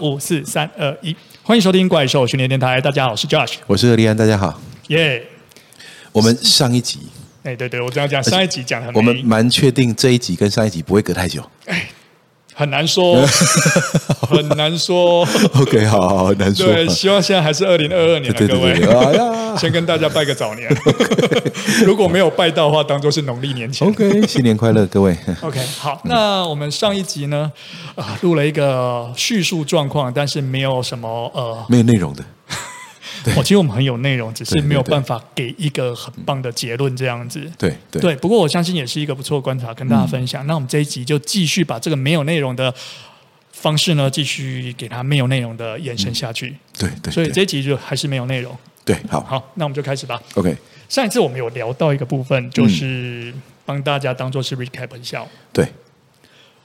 五四三二一，欢迎收听怪兽训练电台。大家好，我是 Josh，我是何立安，大家好。耶！我们上一集，哎，对对，我这样讲，上一集讲很，我们蛮确定这一集跟上一集不会隔太久。哎。很难说，很难说。OK，好好，很难说。对，希望现在还是二零二二年的各位，先跟大家拜个早年。如果没有拜到的话，当做是农历年前。OK，新年快乐，各位。OK，好，那我们上一集呢，啊，录了一个叙述状况，但是没有什么呃，没有内容的。我其实我们很有内容，只是没有办法给一个很棒的结论这样子。对对对，不过我相信也是一个不错的观察，跟大家分享。那我们这一集就继续把这个没有内容的方式呢，继续给它没有内容的延伸下去。对对，所以这一集就还是没有内容。对，好，好，那我们就开始吧。OK，上一次我们有聊到一个部分，就是帮大家当做是 recap 一下。对，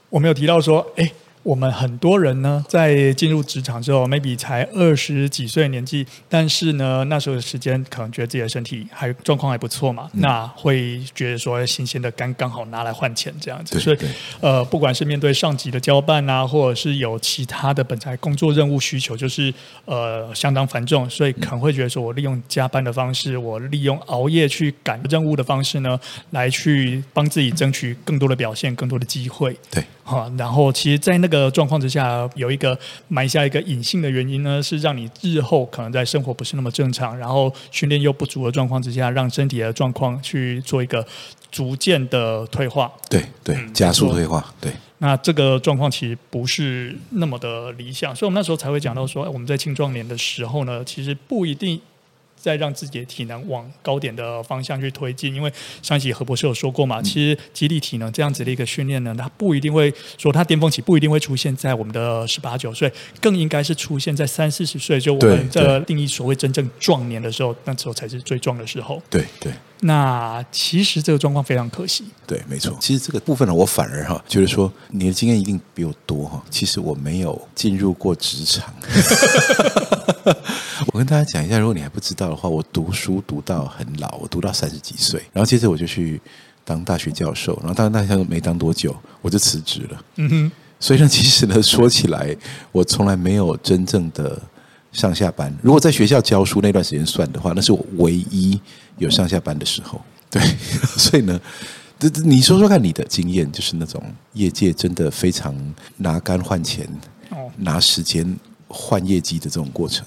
我们有提到说，哎。我们很多人呢，在进入职场之后，maybe 才二十几岁年纪，但是呢，那时候的时间可能觉得自己的身体还状况还不错嘛，嗯、那会觉得说新鲜的肝刚好拿来换钱这样子，所以呃，不管是面对上级的交办啊，或者是有其他的本来工作任务需求，就是呃相当繁重，所以可能会觉得说我利用加班的方式，我利用熬夜去赶任务的方式呢，来去帮自己争取更多的表现，更多的机会。对。好，然后其实，在那个状况之下，有一个埋下一个隐性的原因呢，是让你日后可能在生活不是那么正常，然后训练又不足的状况之下，让身体的状况去做一个逐渐的退化。对对，加速退化。对，那这个状况其实不是那么的理想，所以我们那时候才会讲到说，我们在青壮年的时候呢，其实不一定。再让自己的体能往高点的方向去推进，因为上一集何博士有说过嘛，其实肌力体能这样子的一个训练呢，它不一定会说它巅峰期不一定会出现在我们的十八九岁，更应该是出现在三四十岁，就我们这定义所谓真正壮年的时候，那时候才是最壮的时候。对对。那其实这个状况非常可惜。对，没错。其实这个部分呢，我反而哈，就是说你的经验一定比我多哈。其实我没有进入过职场。我跟大家讲一下，如果你还不知道的话，我读书读到很老，我读到三十几岁，然后接着我就去当大学教授，然后当大学教授没当多久，我就辞职了。嗯哼。所以呢，其实呢，说起来，我从来没有真正的上下班。如果在学校教书那段时间算的话，那是我唯一有上下班的时候。对，所以呢，这你说说看你的经验，就是那种业界真的非常拿肝换钱，哦拿时间换业绩的这种过程。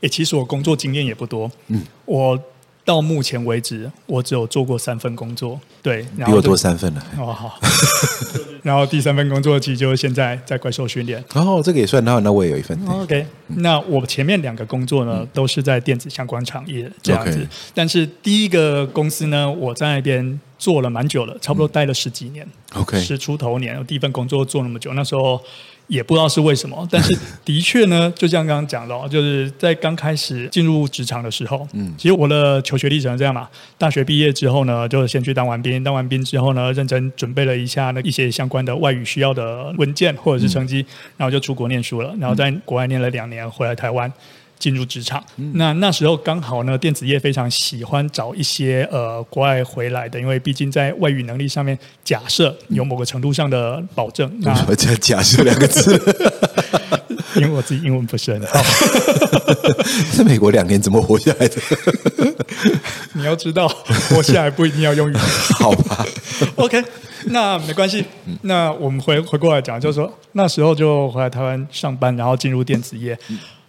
诶，其实我工作经验也不多。嗯，我到目前为止，我只有做过三份工作。对，比我多三份了。哦，好。然后第三份工作其实就是现在在怪兽训练。哦，这个也算。那那我也有一份。OK，那我前面两个工作呢，都是在电子相关产业这样子。但是第一个公司呢，我在那边做了蛮久了，差不多待了十几年。OK，十出头年，我第一份工作做那么久，那时候。也不知道是为什么，但是的确呢，就像刚刚讲到，就是在刚开始进入职场的时候，嗯，其实我的求学历程是这样嘛，大学毕业之后呢，就先去当完兵，当完兵之后呢，认真准备了一下那一些相关的外语需要的文件或者是成绩，然后就出国念书了，然后在国外念了两年，回来台湾。进入职场，那那时候刚好呢，电子业非常喜欢找一些呃国外回来的，因为毕竟在外语能力上面，假设有某个程度上的保证。那什么叫假设两个字？因为我自己英文不是很好。在美国两年怎么活下来的？你要知道，活下来不一定要用语。好吧，OK，那没关系。那我们回回过来讲，就是说那时候就回来台湾上班，然后进入电子业。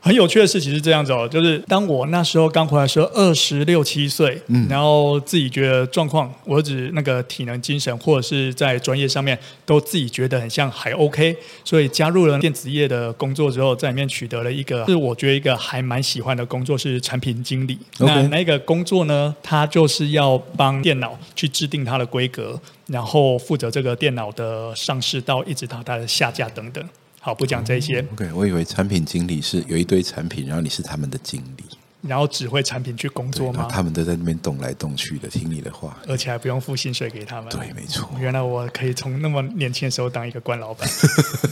很有趣的事情是这样子哦，就是当我那时候刚回来的时候，二十六七岁，嗯，然后自己觉得状况，我指那个体能、精神或者是在专业上面，都自己觉得很像还 OK，所以加入了电子业的工作之后，在里面取得了一个是我觉得一个还蛮喜欢的工作，是产品经理。那那个工作呢，它就是要帮电脑去制定它的规格，然后负责这个电脑的上市到一直到它的下架等等。好，不讲这些。OK，我以为产品经理是有一堆产品，然后你是他们的经理，然后指挥产品去工作吗？他们都在那边动来动去的，听你的话，而且还不用付薪水给他们。对，没错。原来我可以从那么年轻的时候当一个官老板。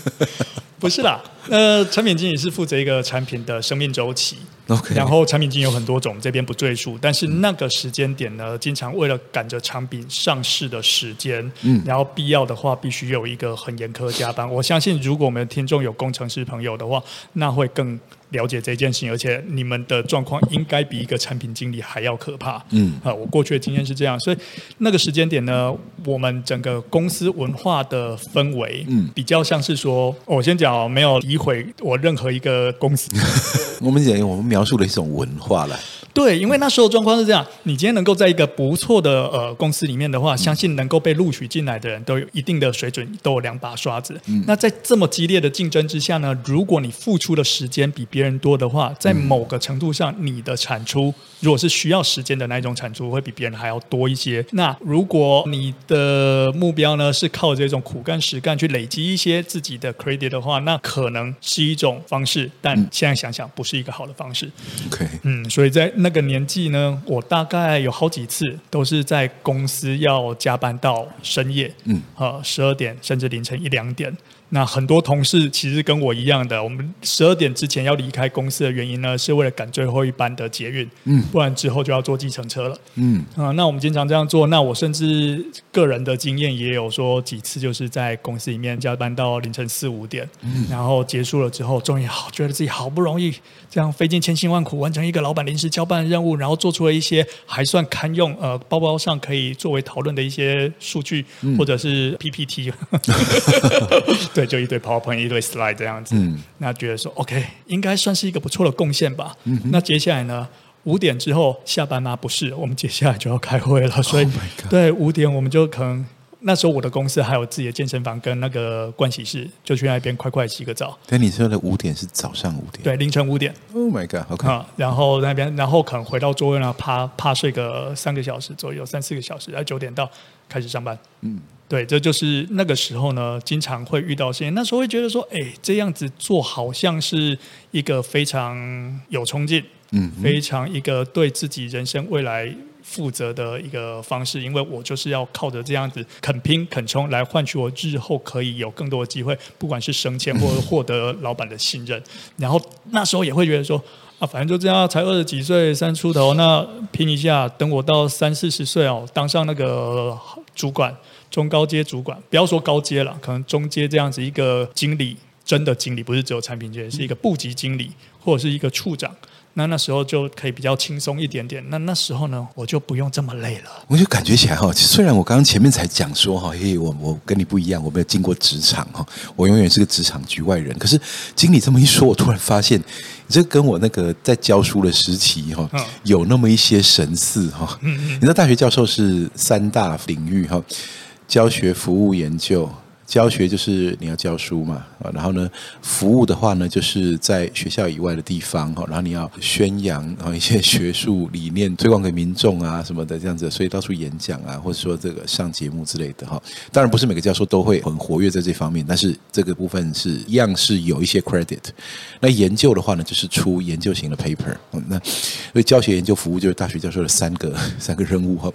不是啦，呃，产品经理是负责一个产品的生命周期。OK，然后产品经理有很多种，这边不赘述。但是那个时间点呢，经常为了赶着产品上市的时间，嗯，然后必要的话，必须有一个很严苛的加班。我相信，如果我们的听众有工程师朋友的话，那会更。了解这件事情，而且你们的状况应该比一个产品经理还要可怕。嗯，啊，我过去的经验是这样，所以那个时间点呢，我们整个公司文化的氛围，嗯，比较像是说，我先讲，没有诋毁我任何一个公司。我们讲，我们描述了一种文化来。对，因为那时候状况是这样，你今天能够在一个不错的呃公司里面的话，相信能够被录取进来的人都有一定的水准，都有两把刷子。嗯，那在这么激烈的竞争之下呢，如果你付出的时间比别人多的话，在某个程度上，你的产出如果是需要时间的那一种产出，会比别人还要多一些。那如果你的目标呢是靠这种苦干实干去累积一些自己的 credit 的话，那可能是一种方式，但现在想想不是一个好的方式。OK，嗯，所以在那个年纪呢，我大概有好几次都是在公司要加班到深夜，嗯，呃，十二点甚至凌晨一两点。那很多同事其实跟我一样的，我们十二点之前要离开公司的原因呢，是为了赶最后一班的捷运，嗯，不然之后就要坐计程车了，嗯，啊，那我们经常这样做。那我甚至个人的经验也有说几次，就是在公司里面加班到凌晨四五点，嗯，然后结束了之后，终于好觉得自己好不容易这样费尽千辛万苦完成一个老板临时交办的任务，然后做出了一些还算堪用，呃，包包上可以作为讨论的一些数据，嗯，或者是 PPT。对，就一堆 PowerPoint，一堆 Slide 这样子。嗯，那觉得说 OK，应该算是一个不错的贡献吧。嗯，那接下来呢？五点之后下班吗？不是，我们接下来就要开会了。所以，oh、对，五点我们就可能那时候我的公司还有自己的健身房跟那个盥洗室，就去那边快快洗个澡。但，你说的五点是早上五点？对，凌晨五点。Oh my god！OK，、okay. 然后那边，然后可能回到座位呢，趴趴睡个三个小时左右，三四个小时，然后九点到开始上班。嗯。对，这就是那个时候呢，经常会遇到事情。那时候会觉得说，哎，这样子做好像是一个非常有冲劲，嗯，非常一个对自己人生未来负责的一个方式。因为我就是要靠着这样子肯拼肯冲来换取我日后可以有更多的机会，不管是升迁或者获得老板的信任。然后那时候也会觉得说，啊，反正就这样，才二十几岁，三出头，那拼一下，等我到三四十岁哦，当上那个主管。中高阶主管，不要说高阶了，可能中阶这样子一个经理，真的经理不是只有产品经理，是一个部级经理或者是一个处长，那那时候就可以比较轻松一点点。那那时候呢，我就不用这么累了。我就感觉起来哈，虽然我刚刚前面才讲说哈，嘿，我我跟你不一样，我没有经过职场哈，我永远是个职场局外人。可是经理这么一说，我突然发现，你这跟我那个在教书的时期哈，有那么一些神似哈。你知道大学教授是三大领域哈。教学、服务、研究。教学就是你要教书嘛，啊，然后呢，服务的话呢，就是在学校以外的地方哈，然后你要宣扬然后一些学术理念推广给民众啊什么的这样子，所以到处演讲啊，或者说这个上节目之类的哈。当然不是每个教授都会很活跃在这方面，但是这个部分是一样是有一些 credit。那研究的话呢，就是出研究型的 paper。那所以教学、研究、服务就是大学教授的三个三个任务哈。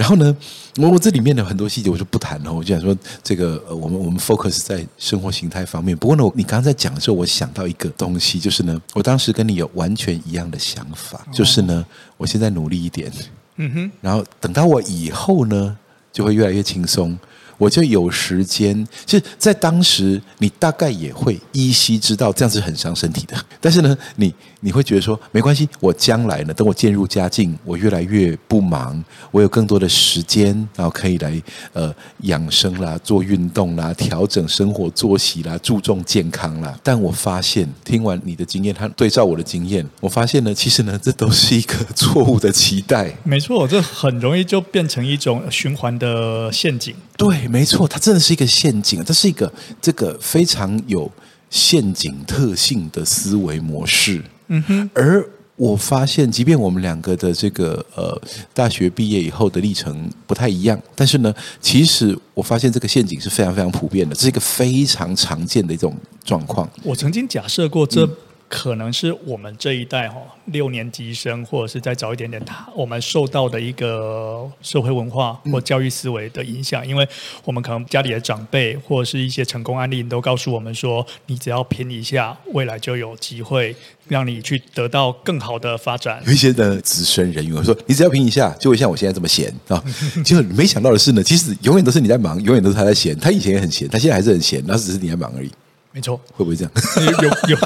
然后呢，我我这里面的很多细节我就不谈了，我就想说这个呃，我们我们 focus 在生活形态方面。不过呢，你刚刚在讲的时候，我想到一个东西，就是呢，我当时跟你有完全一样的想法，就是呢，我现在努力一点，嗯哼，然后等到我以后呢，就会越来越轻松。我就有时间，其实，在当时，你大概也会依稀知道这样是很伤身体的。但是呢，你你会觉得说，没关系，我将来呢，等我渐入佳境，我越来越不忙，我有更多的时间，然后可以来呃养生啦，做运动啦，调整生活作息啦，注重健康啦。但我发现，听完你的经验，他对照我的经验，我发现呢，其实呢，这都是一个错误的期待。没错，这很容易就变成一种循环的陷阱。对。没错，它真的是一个陷阱，这是一个这个非常有陷阱特性的思维模式。嗯哼，而我发现，即便我们两个的这个呃大学毕业以后的历程不太一样，但是呢，其实我发现这个陷阱是非常非常普遍的，这是一个非常常见的一种状况。我曾经假设过这。嗯可能是我们这一代哈六年级生，或者是再早一点点，他我们受到的一个社会文化或教育思维的影响，嗯、因为我们可能家里的长辈或者是一些成功案例都告诉我们说，你只要拼一下，未来就有机会让你去得到更好的发展。有一些的资深人员我说，你只要拼一下，就会像我现在这么闲啊。就没想到的是呢，其实永远都是你在忙，永远都是他在闲。他以前也很闲，他现在还是很闲，那只是你在忙而已。没错，会不会这样？有有，有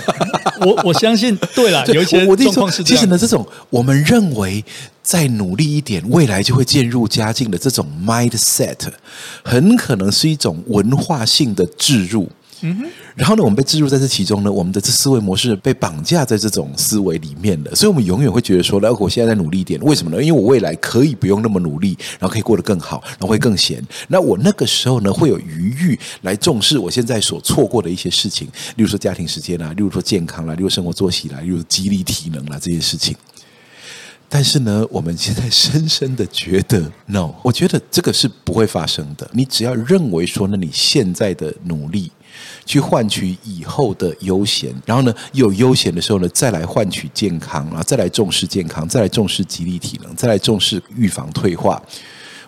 我我相信，对了，有一些状况是这样。其实呢，这种我们认为再努力一点，未来就会渐入佳境的这种 mindset，很可能是一种文化性的置入。然后呢，我们被置入在这其中呢，我们的这思维模式被绑架在这种思维里面了，所以我们永远会觉得说，那我现在在努力一点，为什么呢？因为我未来可以不用那么努力，然后可以过得更好，然后会更闲。那我那个时候呢，会有余裕来重视我现在所错过的一些事情，例如说家庭时间啊，例如说健康啦，例如生活作息啦，例如肌力体能啦这些事情。但是呢，我们现在深深的觉得，no，我觉得这个是不会发生的。你只要认为说，那你现在的努力。去换取以后的悠闲，然后呢，有悠闲的时候呢，再来换取健康，然后再来重视健康，再来重视激励体能，再来重视预防退化。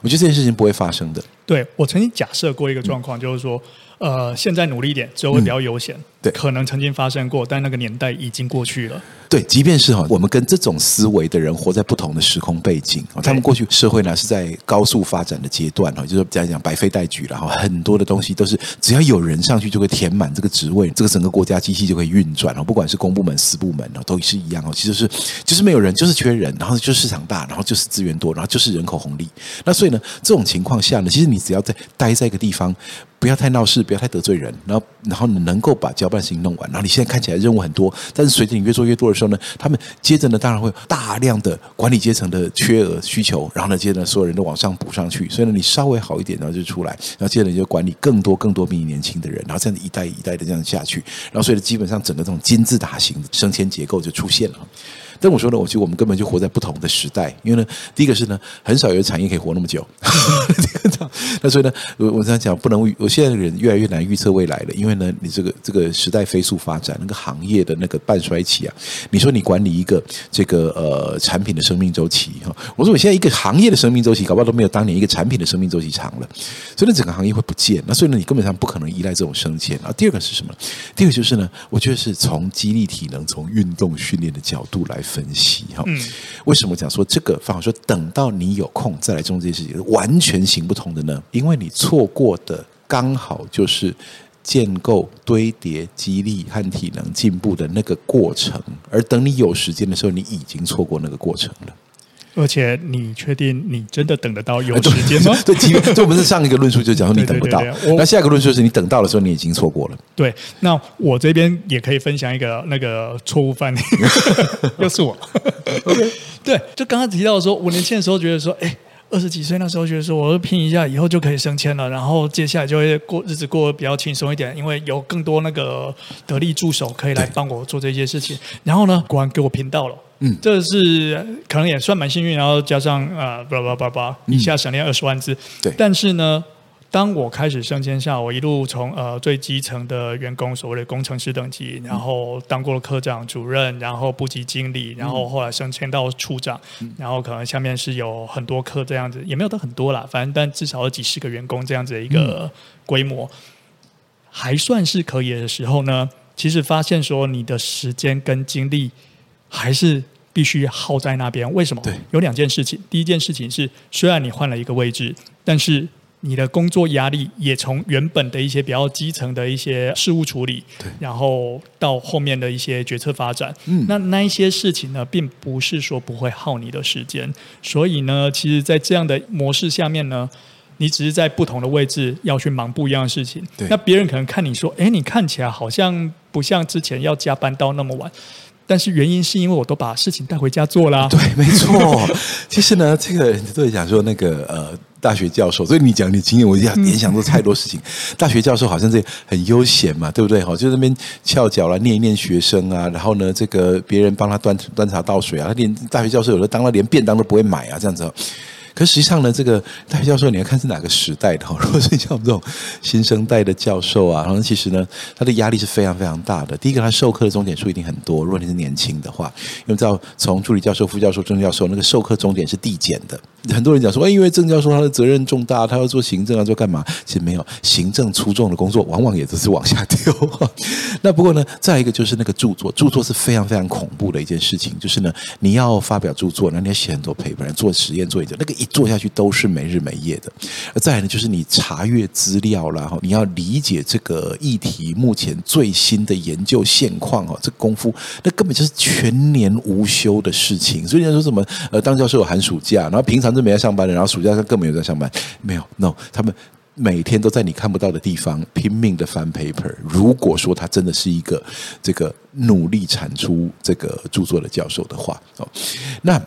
我觉得这件事情不会发生的。对，我曾经假设过一个状况，就是说，呃，现在努力一点，之后会比较悠闲。嗯对，可能曾经发生过，但那个年代已经过去了。对，即便是哈，我们跟这种思维的人活在不同的时空背景，他们过去社会呢是在高速发展的阶段哈，就是讲讲百废待举，然后很多的东西都是只要有人上去就会填满这个职位，这个整个国家机器就可以运转哦，不管是公部门、私部门哦，都是一样哦。其实是就是没有人，就是缺人，然后就是市场大，然后就是资源多，然后就是人口红利。那所以呢，这种情况下呢，其实你只要在待在一个地方。不要太闹事，不要太得罪人，然后，然后你能够把交办事情弄完。然后你现在看起来任务很多，但是随着你越做越多的时候呢，他们接着呢，当然会有大量的管理阶层的缺额需求，然后呢，接着，所有人都往上补上去。所以呢，你稍微好一点，然后就出来，然后接着你就管理更多更多比你年轻的人，然后这样一代一代的这样下去，然后所以基本上整个这种金字塔型的升迁结构就出现了。但我说呢，我觉得我们根本就活在不同的时代，因为呢，第一个是呢，很少有产业可以活那么久。那所以呢，我我这样讲不能，我现在的人越来越难预测未来了，因为呢，你这个这个时代飞速发展，那个行业的那个半衰期啊，你说你管理一个这个呃产品的生命周期哈，我说我现在一个行业的生命周期，搞不好都没有当年一个产品的生命周期长了，所以呢，整个行业会不见。那所以呢，你根本上不可能依赖这种升迁啊。第二个是什么？第二个就是呢，我觉得是从肌力体能、从运动训练的角度来分析哈。为什么讲说这个方法说等到你有空再来做这件事情，完全行不通的呢？因为你错过的刚好就是建构、堆叠、激励和体能进步的那个过程，而等你有时间的时候，你已经错过那个过程了。而且，你确定你真的等得到有时间吗？对，对，就我们是上一个论述就讲说你等不到，那下一个论述是你等到的时候你已经错过了。对，那我这边也可以分享一个那个错误范例，又是我。OK，对，就刚刚提到说，我年轻的时候觉得说，哎。二十几岁那时候觉得说，我拼一下以后就可以升迁了，然后接下来就会过日子过得比较轻松一点，因为有更多那个得力助手可以来帮我做这些事情。然后呢，果然给我拼到了，嗯，这是可能也算蛮幸运。然后加上啊，叭叭叭叭，一下省了二十万字。对，但是呢。当我开始升迁下，我一路从呃最基层的员工，所谓的工程师等级，然后当过了科长、主任，然后部级经理，然后后来升迁到处长，然后可能下面是有很多科这样子，也没有到很多啦，反正但至少有几十个员工这样子的一个规模，还算是可以的时候呢，其实发现说你的时间跟精力还是必须耗在那边。为什么？对，有两件事情。第一件事情是，虽然你换了一个位置，但是你的工作压力也从原本的一些比较基层的一些事务处理，对，然后到后面的一些决策发展，嗯，那那一些事情呢，并不是说不会耗你的时间，所以呢，其实，在这样的模式下面呢，你只是在不同的位置要去忙不一样的事情，对，那别人可能看你说，哎，你看起来好像不像之前要加班到那么晚。但是原因是因为我都把事情带回家做了。对，没错。其实呢，这个都在讲说那个呃，大学教授。所以你讲你经验，我一下联想到太多事情。大学教授好像这很悠闲嘛，对不对？哈，就那边翘脚啦，念一念学生啊，然后呢，这个别人帮他端端茶倒水啊。他连大学教授有的当了连便当都不会买啊，这样子。可实际上呢，这个大学教授你要看是哪个时代的。如果是像我们这种新生代的教授啊，然后其实呢，他的压力是非常非常大的。第一个，他授课的终点数一定很多。如果你是年轻的话，因为知道从助理教授、副教授、正教授那个授课终点是递减的。很多人讲说，哎，因为正教授他的责任重大，他要做行政啊，做干嘛？其实没有，行政粗重的工作往往也都是往下丢。那不过呢，再一个就是那个著作，著作是非常非常恐怖的一件事情。就是呢，你要发表著作，那你要写很多 paper，做实验做一个，那个一做下去都是没日没夜的。再来呢，就是你查阅资料啦，哈，你要理解这个议题目前最新的研究现况哦，这功夫那根本就是全年无休的事情。所以人家说什么呃，当教授有寒暑假，然后平常是没在上班的，然后暑假他更没有在上班，没有，no，他们。每天都在你看不到的地方拼命的翻 paper。如果说他真的是一个这个努力产出这个著作的教授的话，哦，那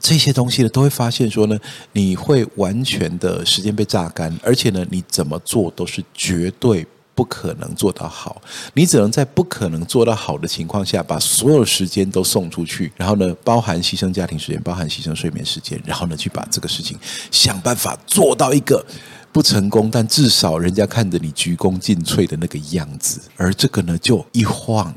这些东西呢，都会发现说呢，你会完全的时间被榨干，而且呢，你怎么做都是绝对不可能做到好。你只能在不可能做到好的情况下，把所有时间都送出去，然后呢，包含牺牲家庭时间，包含牺牲睡眠时间，然后呢，去把这个事情想办法做到一个。不成功，但至少人家看着你鞠躬尽瘁的那个样子，而这个呢，就一晃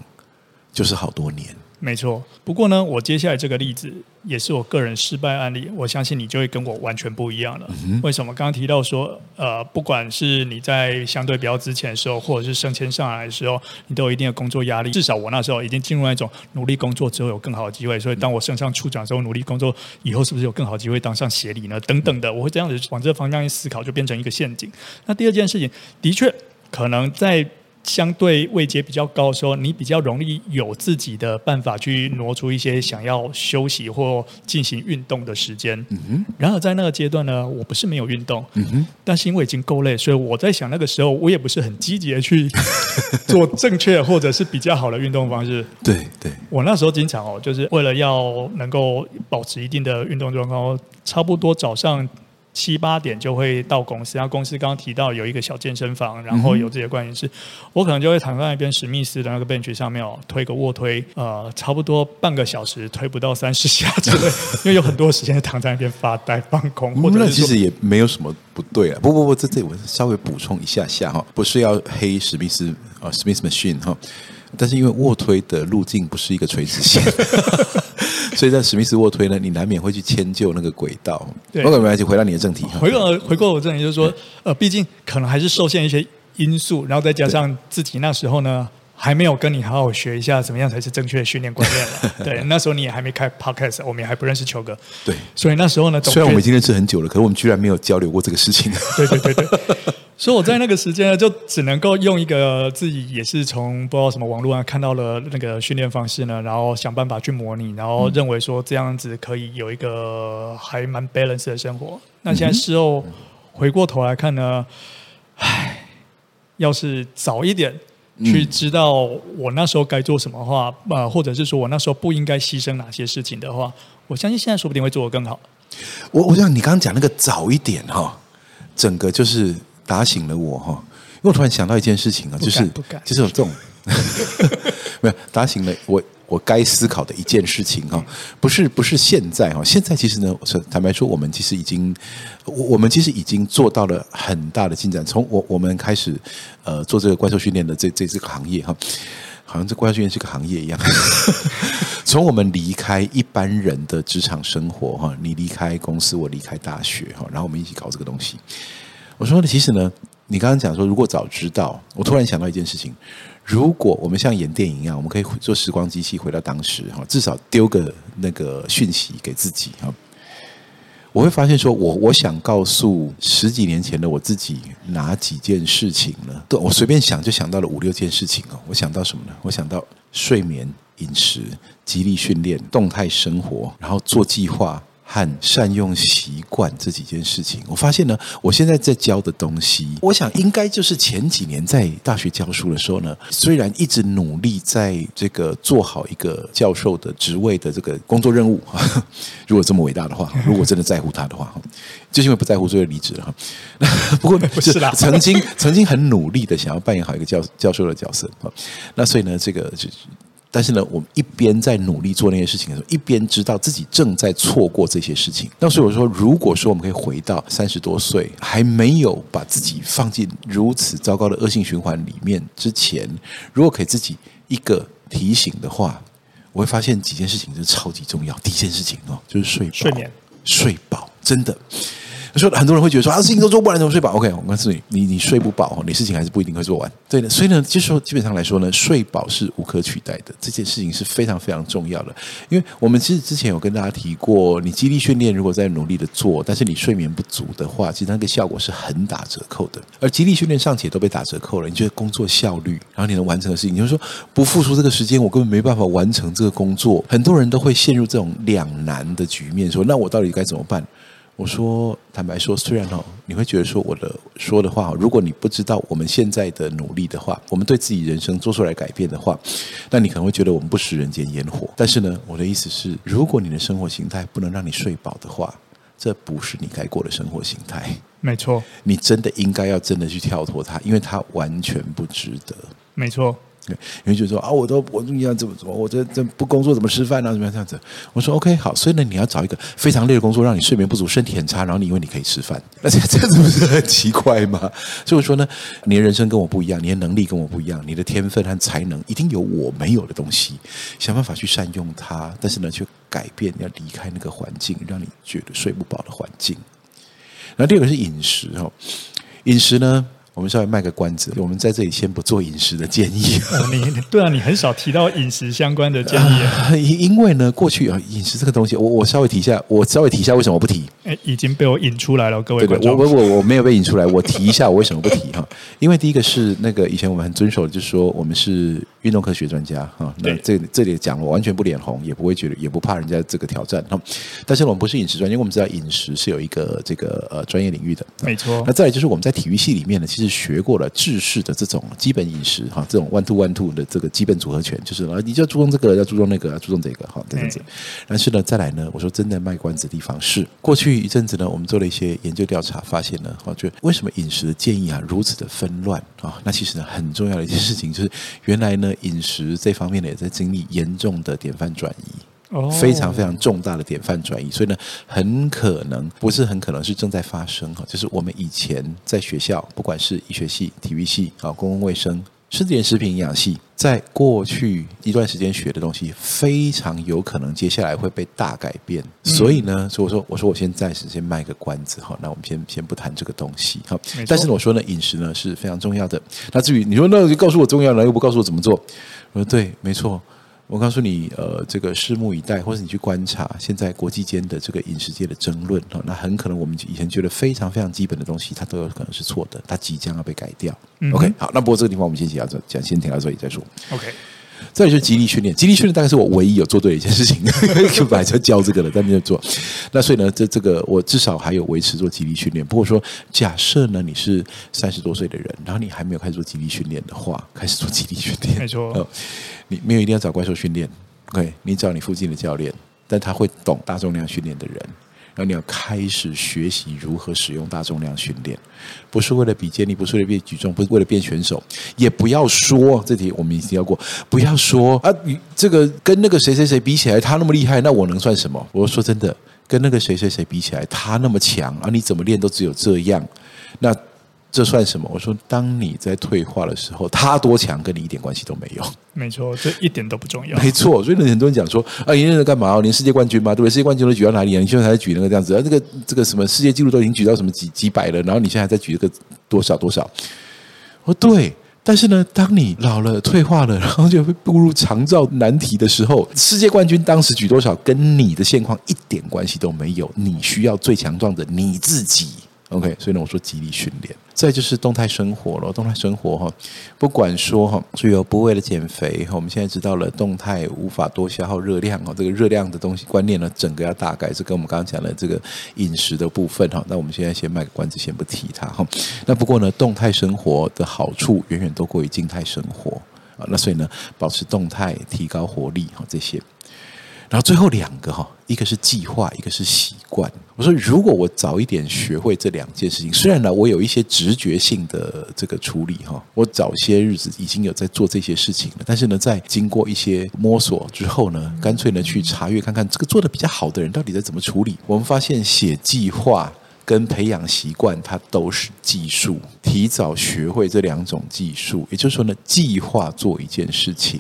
就是好多年。没错，不过呢，我接下来这个例子也是我个人失败案例，我相信你就会跟我完全不一样了。嗯、为什么？刚刚提到说，呃，不管是你在相对比较之前的时候，或者是升迁上来的时候，你都有一定的工作压力。至少我那时候已经进入那种努力工作之后有更好的机会，所以当我升上处长之后，努力工作以后是不是有更好的机会当上协理呢？等等的，我会这样子往这个方向去思考，就变成一个陷阱。那第二件事情，的确可能在。相对位阶比较高的时候，你比较容易有自己的办法去挪出一些想要休息或进行运动的时间。嗯哼。然而在那个阶段呢，我不是没有运动，嗯哼。但是因为已经够累，所以我在想那个时候我也不是很积极的去 做正确或者是比较好的运动方式。对对。我那时候经常哦，就是为了要能够保持一定的运动状况，差不多早上。七八点就会到公司，然后公司刚刚提到有一个小健身房，然后有这些关系是，我可能就会躺在那边史密斯的那个 bench 上面哦，推个卧推，呃，差不多半个小时推不到三十下之类，因为有很多时间躺在那边发呆放空。或 者那其实也没有什么不对啊，不不不，这这我稍微补充一下下哈，不是要黑史密斯啊史密斯 machine 哈。但是因为卧推的路径不是一个垂直线，所以在史密斯卧推呢，你难免会去迁就那个轨道。对，我们来就回到你的正题。回过回过我正题，就是说，呃，毕竟可能还是受限一些因素，然后再加上自己那时候呢。还没有跟你好好学一下怎么样才是正确的训练观念了。对，那时候你也还没开 podcast，我们也还不认识球哥。对，所以那时候呢，虽然我们已经认识很久了，可是我们居然没有交流过这个事情。对对对对，所以我在那个时间呢，就只能够用一个自己也是从不知道什么网络上看到了那个训练方式呢，然后想办法去模拟，然后认为说这样子可以有一个还蛮 balance 的生活。那现在事后回过头来看呢，唉，要是早一点。去知道我那时候该做什么话，呃，或者是说我那时候不应该牺牲哪些事情的话，我相信现在说不定会做得更好。我我想你刚刚讲那个早一点哈，整个就是打醒了我哈，因为我突然想到一件事情啊，就是就是有这种 没有打醒了我。我该思考的一件事情哈，不是不是现在哈，现在其实呢，坦白说，我们其实已经，我们其实已经做到了很大的进展。从我我们开始呃做这个怪兽训练的这这这个行业哈，好像这怪兽训练是个行业一样。从我们离开一般人的职场生活哈，你离开公司，我离开大学哈，然后我们一起搞这个东西。我说呢，其实呢，你刚刚讲说，如果早知道，我突然想到一件事情。如果我们像演电影一样，我们可以做时光机器回到当时哈，至少丢个那个讯息给自己哈。我会发现说，我我想告诉十几年前的我自己哪几件事情呢？对，我随便想就想到了五六件事情哦。我想到什么呢？我想到睡眠、饮食、肌力训练、动态生活，然后做计划。和善用习惯这几件事情，我发现呢，我现在在教的东西，我想应该就是前几年在大学教书的时候呢，虽然一直努力在这个做好一个教授的职位的这个工作任务，如果这么伟大的话，如果真的在乎他的话，就是因为不在乎，所以离职了哈。不过 不是啦，曾经曾经很努力的想要扮演好一个教教授的角色，那所以呢，这个就。但是呢，我们一边在努力做那些事情的时候，一边知道自己正在错过这些事情。那所以我说，如果说我们可以回到三十多岁，还没有把自己放进如此糟糕的恶性循环里面之前，如果给自己一个提醒的话，我会发现几件事情是超级重要。第一件事情哦，就是睡，睡眠，睡饱，真的。说很多人会觉得说啊，事情都做不完，怎么睡饱？OK，我告诉你，你你睡不饱，你事情还是不一定会做完。对的，所以呢，就说基本上来说呢，睡饱是无可取代的，这件事情是非常非常重要的。因为我们其实之前有跟大家提过，你肌力训练如果在努力的做，但是你睡眠不足的话，其实那个效果是很打折扣的。而肌力训练尚且都被打折扣了，你觉得工作效率，然后你能完成的事情，你就说不付出这个时间，我根本没办法完成这个工作。很多人都会陷入这种两难的局面，说那我到底该怎么办？我说，坦白说，虽然哦，你会觉得说我的说的话，如果你不知道我们现在的努力的话，我们对自己人生做出来改变的话，那你可能会觉得我们不食人间烟火。但是呢，我的意思是，如果你的生活形态不能让你睡饱的话，这不是你该过的生活形态。没错，你真的应该要真的去跳脱它，因为它完全不值得。没错。因为就说啊，我都我你要怎么怎么，我这这不工作怎么吃饭呢？怎么样这样子？我说 OK 好，所以呢，你要找一个非常累的工作，让你睡眠不足、身体很差，然后你以为你可以吃饭，那这这样子不是很奇怪吗？所以我说呢，你的人生跟我不一样，你的能力跟我不一样，你的天分和才能一定有我没有的东西，想办法去善用它，但是呢，去改变，要离开那个环境，让你觉得睡不饱的环境。那第二个是饮食哦，饮食呢？我们稍微卖个关子，我们在这里先不做饮食的建议。哦、你对啊，你很少提到饮食相关的建议。呃、因为呢，过去啊，饮食这个东西，我我稍微提一下，我稍微提一下为什么我不提？哎，已经被我引出来了，各位观众。对对，我我我我没有被引出来，我提一下我为什么不提哈？因为第一个是那个以前我们很遵守的，就是说我们是运动科学专家哈。那这这里讲我完全不脸红，也不会觉得，也不怕人家这个挑战哈。但是我们不是饮食专家，因为我们知道饮食是有一个这个呃专业领域的。没错。那再来就是我们在体育系里面呢，其实。学过了制式的这种基本饮食哈，这种 one two one two 的这个基本组合拳，就是啊，你就要注重这个，要注重那个，要注重这个哈，这样子。但是呢，再来呢，我说真的卖关子的地方是，过去一阵子呢，我们做了一些研究调查，发现呢，哈，就为什么饮食的建议啊如此的纷乱啊？那其实呢，很重要的一件事情就是，原来呢，饮食这方面呢，也在经历严重的典范转移。非常非常重大的典范转移，所以呢，很可能不是很可能是正在发生哈，就是我们以前在学校，不管是医学系、体育系啊、公共卫生、甚至连食品营养系，在过去一段时间学的东西，非常有可能接下来会被大改变。所以呢，所以我说，我说我先暂时先卖个关子哈，那我们先先不谈这个东西哈。但是我说呢，饮食呢是非常重要的。那至于你说，那就告诉我重要了，又不告诉我怎么做？我说对，没错。我告诉你，呃，这个拭目以待，或者你去观察现在国际间的这个饮食界的争论，那很可能我们以前觉得非常非常基本的东西，它都有可能是错的，它即将要被改掉。嗯、OK，好，那不过这个地方我们先讲到这，讲先停到这里再说。OK。再就是肌力训练，肌力训练大概是我唯一有做对的一件事情，就 本来就教这个了，但没有做。那所以呢，这这个我至少还有维持做肌力训练。不过说，假设呢你是三十多岁的人，然后你还没有开始做肌力训练的话，开始做肌力训练，没错。你没有一定要找怪兽训练，OK？你找你附近的教练，但他会懂大重量训练的人。然后你要开始学习如何使用大重量训练，不是为了比肩力，不是为了变举重，不是为了变选手，也不要说这题我们已经要过，不要说啊，这个跟那个谁谁谁比起来，他那么厉害，那我能算什么？我说真的，跟那个谁谁谁比起来，他那么强啊，你怎么练都只有这样，那。这算什么？我说，当你在退化的时候，他多强跟你一点关系都没有。没错，这一点都不重要。没错，所以很多人讲说啊，你练在干嘛？连世界冠军嘛？对不对？世界冠军都举到哪里啊？你现在还在举那个这样子啊？这个这个什么世界纪录都已经举到什么几几百了，然后你现在还在举这个多少多少？我说对，但是呢，当你老了、退化了，然后就会步入长照难题的时候，世界冠军当时举多少跟你的现况一点关系都没有。你需要最强壮的你自己。OK，所以呢，我说极力训练，再就是动态生活了。动态生活哈，不管说哈，所以不为了减肥哈，我们现在知道了动态无法多消耗热量哦，这个热量的东西观念呢，整个要大改，这跟我们刚刚讲的这个饮食的部分哈。那我们现在先卖个关子，先不提它哈。那不过呢，动态生活的好处远远多过于静态生活啊。那所以呢，保持动态，提高活力哈，这些。然后最后两个哈，一个是计划，一个是习惯。我说，如果我早一点学会这两件事情，虽然呢，我有一些直觉性的这个处理哈，我早些日子已经有在做这些事情了，但是呢，在经过一些摸索之后呢，干脆呢去查阅看看这个做得比较好的人到底在怎么处理。我们发现写计划跟培养习惯，它都是技术。提早学会这两种技术，也就是说呢，计划做一件事情。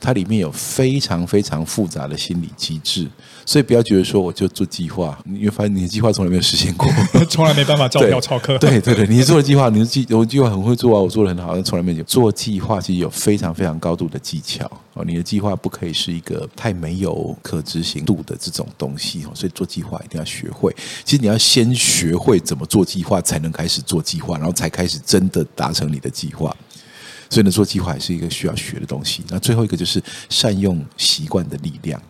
它里面有非常非常复杂的心理机制，所以不要觉得说我就做计划，你会发现你的计划从来没有实现过，从来没办法 照表操课。对对对，你做的计划，你的计我计划很会做啊，我做的很好，但从来没有做计划，其实有非常非常高度的技巧哦。你的计划不可以是一个太没有可执行度的这种东西哦，所以做计划一定要学会。其实你要先学会怎么做计划，才能开始做计划，然后才开始真的达成你的计划。所以呢，做计划也是一个需要学的东西。那最后一个就是善用习惯的力量。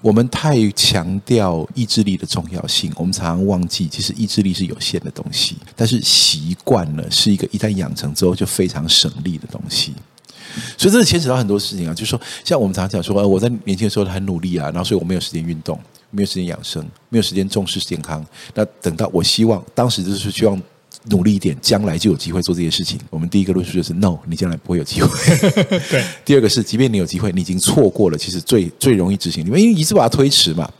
我们太强调意志力的重要性，我们常常忘记，其实意志力是有限的东西。但是习惯呢，是一个一旦养成之后就非常省力的东西。所以这牵扯到很多事情啊，就是说，像我们常常讲说，我在年轻的时候很努力啊，然后所以我没有时间运动，没有时间养生，没有时间重视健康。那等到我希望，当时就是希望。努力一点，将来就有机会做这些事情。我们第一个论述就是 no，你将来不会有机会。对。第二个是，即便你有机会，你已经错过了。其实最最容易执行，因为一直把它推迟嘛。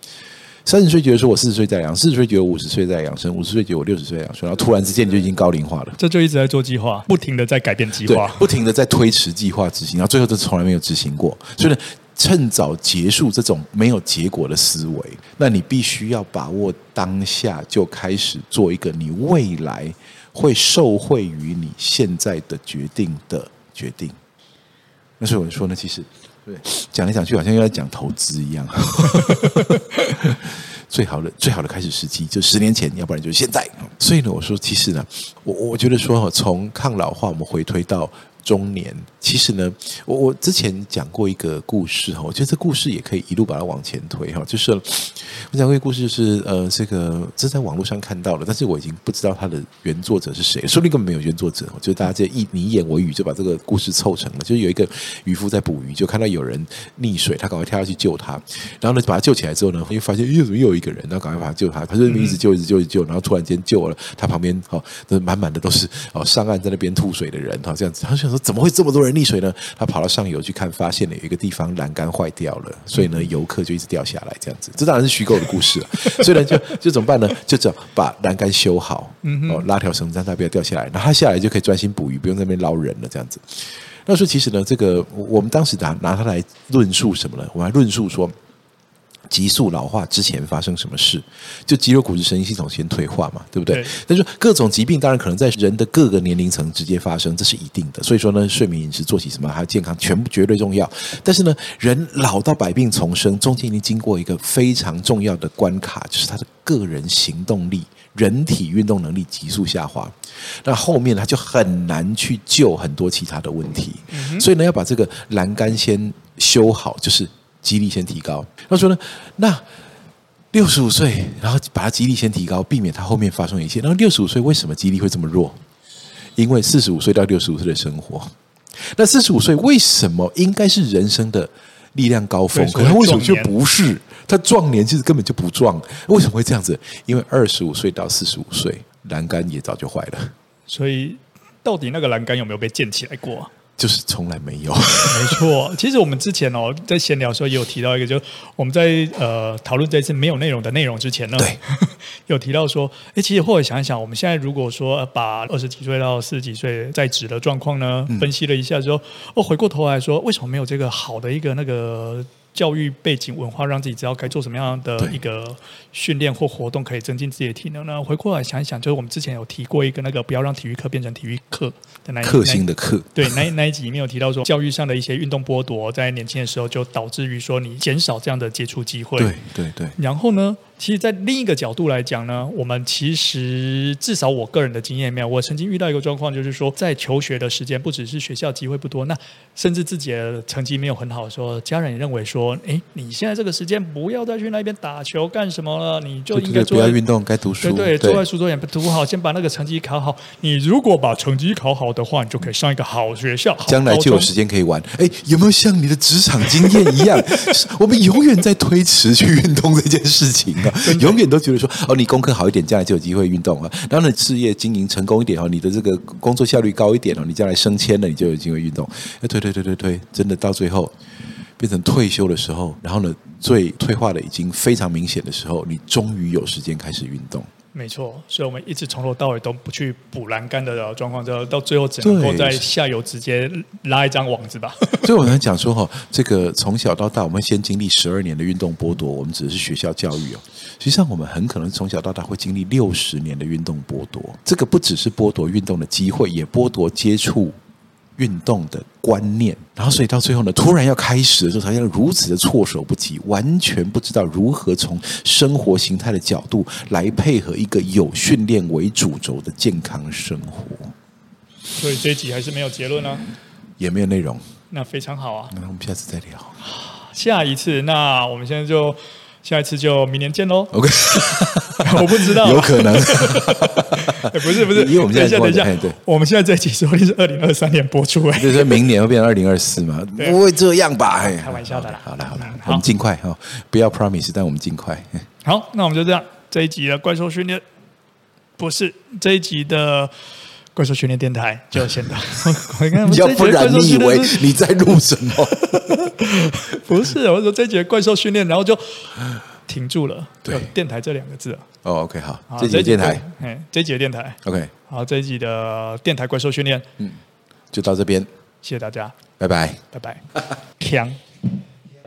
三十岁觉得说我四十岁在养，四十岁觉得五十岁在养生，五十岁觉得我六十岁养生，然后突然之间你就已经高龄化了。这就一直在做计划，不停的在改变计划，不停的在推迟计划执行，然后最后都从来没有执行过。所以呢。趁早结束这种没有结果的思维，那你必须要把握当下，就开始做一个你未来会受惠于你现在的决定的决定。那所以我说呢，其实对讲来讲去，好像又在讲投资一样。最好的最好的开始时机就十年前，要不然就是现在。所以呢，我说其实呢，我我觉得说从抗老化，我们回推到。中年，其实呢，我我之前讲过一个故事哈，我觉得这故事也可以一路把它往前推哈，就是我讲过一个故事，就是呃，这个这是在网络上看到了，但是我已经不知道它的原作者是谁，说不定根本没有原作者，就是大家这一你一言我语就把这个故事凑成了，就是有一个渔夫在捕鱼，就看到有人溺水，他赶快跳下去救他，然后呢，把他救起来之后呢，又发现又怎么又有一个人，然后赶快把他救他，他就一直救一直救一直救，然后突然间救了他旁边哈，满满的都是哦上岸在那边吐水的人哈，这样子，他想说。怎么会这么多人溺水呢？他跑到上游去看，发现了有一个地方栏杆坏掉了，所以呢，游客就一直掉下来，这样子。这当然是虚构的故事了。所以呢，就就怎么办呢？就只把栏杆修好，哦，拉条绳让它不要掉下来，然后他下来就可以专心捕鱼，不用在那边捞人了，这样子。那说其实呢，这个我们当时拿拿它来论述什么呢？我们还论述说。急速老化之前发生什么事？就肌肉、骨质、神经系统先退化嘛，对不对？但是各种疾病当然可能在人的各个年龄层直接发生，这是一定的。所以说呢，睡眠、饮食、作息什么还有健康，全部绝对重要。但是呢，人老到百病丛生，中间已经经过一个非常重要的关卡，就是他的个人行动力、人体运动能力急速下滑。那后面他就很难去救很多其他的问题。所以呢，要把这个栏杆先修好，就是。肌力先提高，他说呢，那六十五岁，然后把他肌力先提高，避免他后面发生一切。然后六十五岁为什么肌力会这么弱？因为四十五岁到六十五岁的生活。那四十五岁为什么应该是人生的力量高峰？可他为什么就不是？他壮年其实根本就不壮。为什么会这样子？因为二十五岁到四十五岁，栏杆也早就坏了。所以，到底那个栏杆有没有被建起来过？就是从来没有，没错。其实我们之前哦，在闲聊的时候也有提到一个，就我们在呃讨论这次没有内容的内容之前呢，对，有提到说，哎，其实后来想一想，我们现在如果说把二十几岁到四十几岁在职的状况呢，分析了一下之后，哦，回过头来说，为什么没有这个好的一个那个？教育背景文化让自己知道该做什么样的一个训练或活动可以增进自己的体能呢？回过来想一想，就是我们之前有提过一个那个不要让体育课变成体育课的那一课性的课，对，那那一集里面有提到说，教育上的一些运动剥夺，在年轻的时候就导致于说你减少这样的接触机会。对对对。然后呢，其实，在另一个角度来讲呢，我们其实至少我个人的经验里面，我曾经遇到一个状况，就是说，在求学的时间，不只是学校机会不多，那甚至自己的成绩没有很好，说家人也认为说，哎，你现在这个时间不要再去那边打球干什么了，你就应该做不要运动，该读书，对对，坐在书桌前读好，先把那个成绩考好。你如果把成绩考好的话，你就可以上一个好学校，将来就有时间可以玩。哎，有没有像你的职场经验一样，我们永远在推迟去运动这件事情啊？永远都觉得说哦，你功课好一点，将来就有机会运动啊。然后呢，事业经营成功一点哦，你的这个工作效率高一点哦，你将来升迁了，你就有机会运动。哎，推推推推推，真的到最后变成退休的时候，然后呢，最退化的已经非常明显的时候，你终于有时间开始运动。没错，所以我们一直从头到尾都不去补栏杆的状况，就到最后只能够在下游直接拉一张网子吧。所以我能讲说哈，这个从小到大，我们先经历十二年的运动剥夺，我们只是学校教育哦。实际上，我们很可能从小到大会经历六十年的运动剥夺。这个不只是剥夺运动的机会，也剥夺接触。运动的观念，然后所以到最后呢，突然要开始的时候，好像如此的措手不及，完全不知道如何从生活形态的角度来配合一个有训练为主轴的健康生活。所以这一集还是没有结论呢、啊，也没有内容。那非常好啊，那我们下次再聊。下一次，那我们现在就。下一次就明年见喽。OK，我不知道，有可能。不是不是，因为我们现在等一下，等一下，我们现在这集说的是二零二三年播出，哎，就是明年会变成二零二四嘛？不会这样吧？开玩笑的啦。好了好了，我们尽快哈，不要 promise，但我们尽快。好，那我们就这样，这一集的怪兽训练不是这一集的。怪兽训练电台就先到，要不然你以为你在录什么？不是，我说这节怪兽训练，然后就停住了。对，电台这两个字。哦，OK，好，这节电台，哎，这节电台，OK，好，这一集的电台怪兽训练，嗯，就到这边，谢谢大家，拜拜，拜拜，强。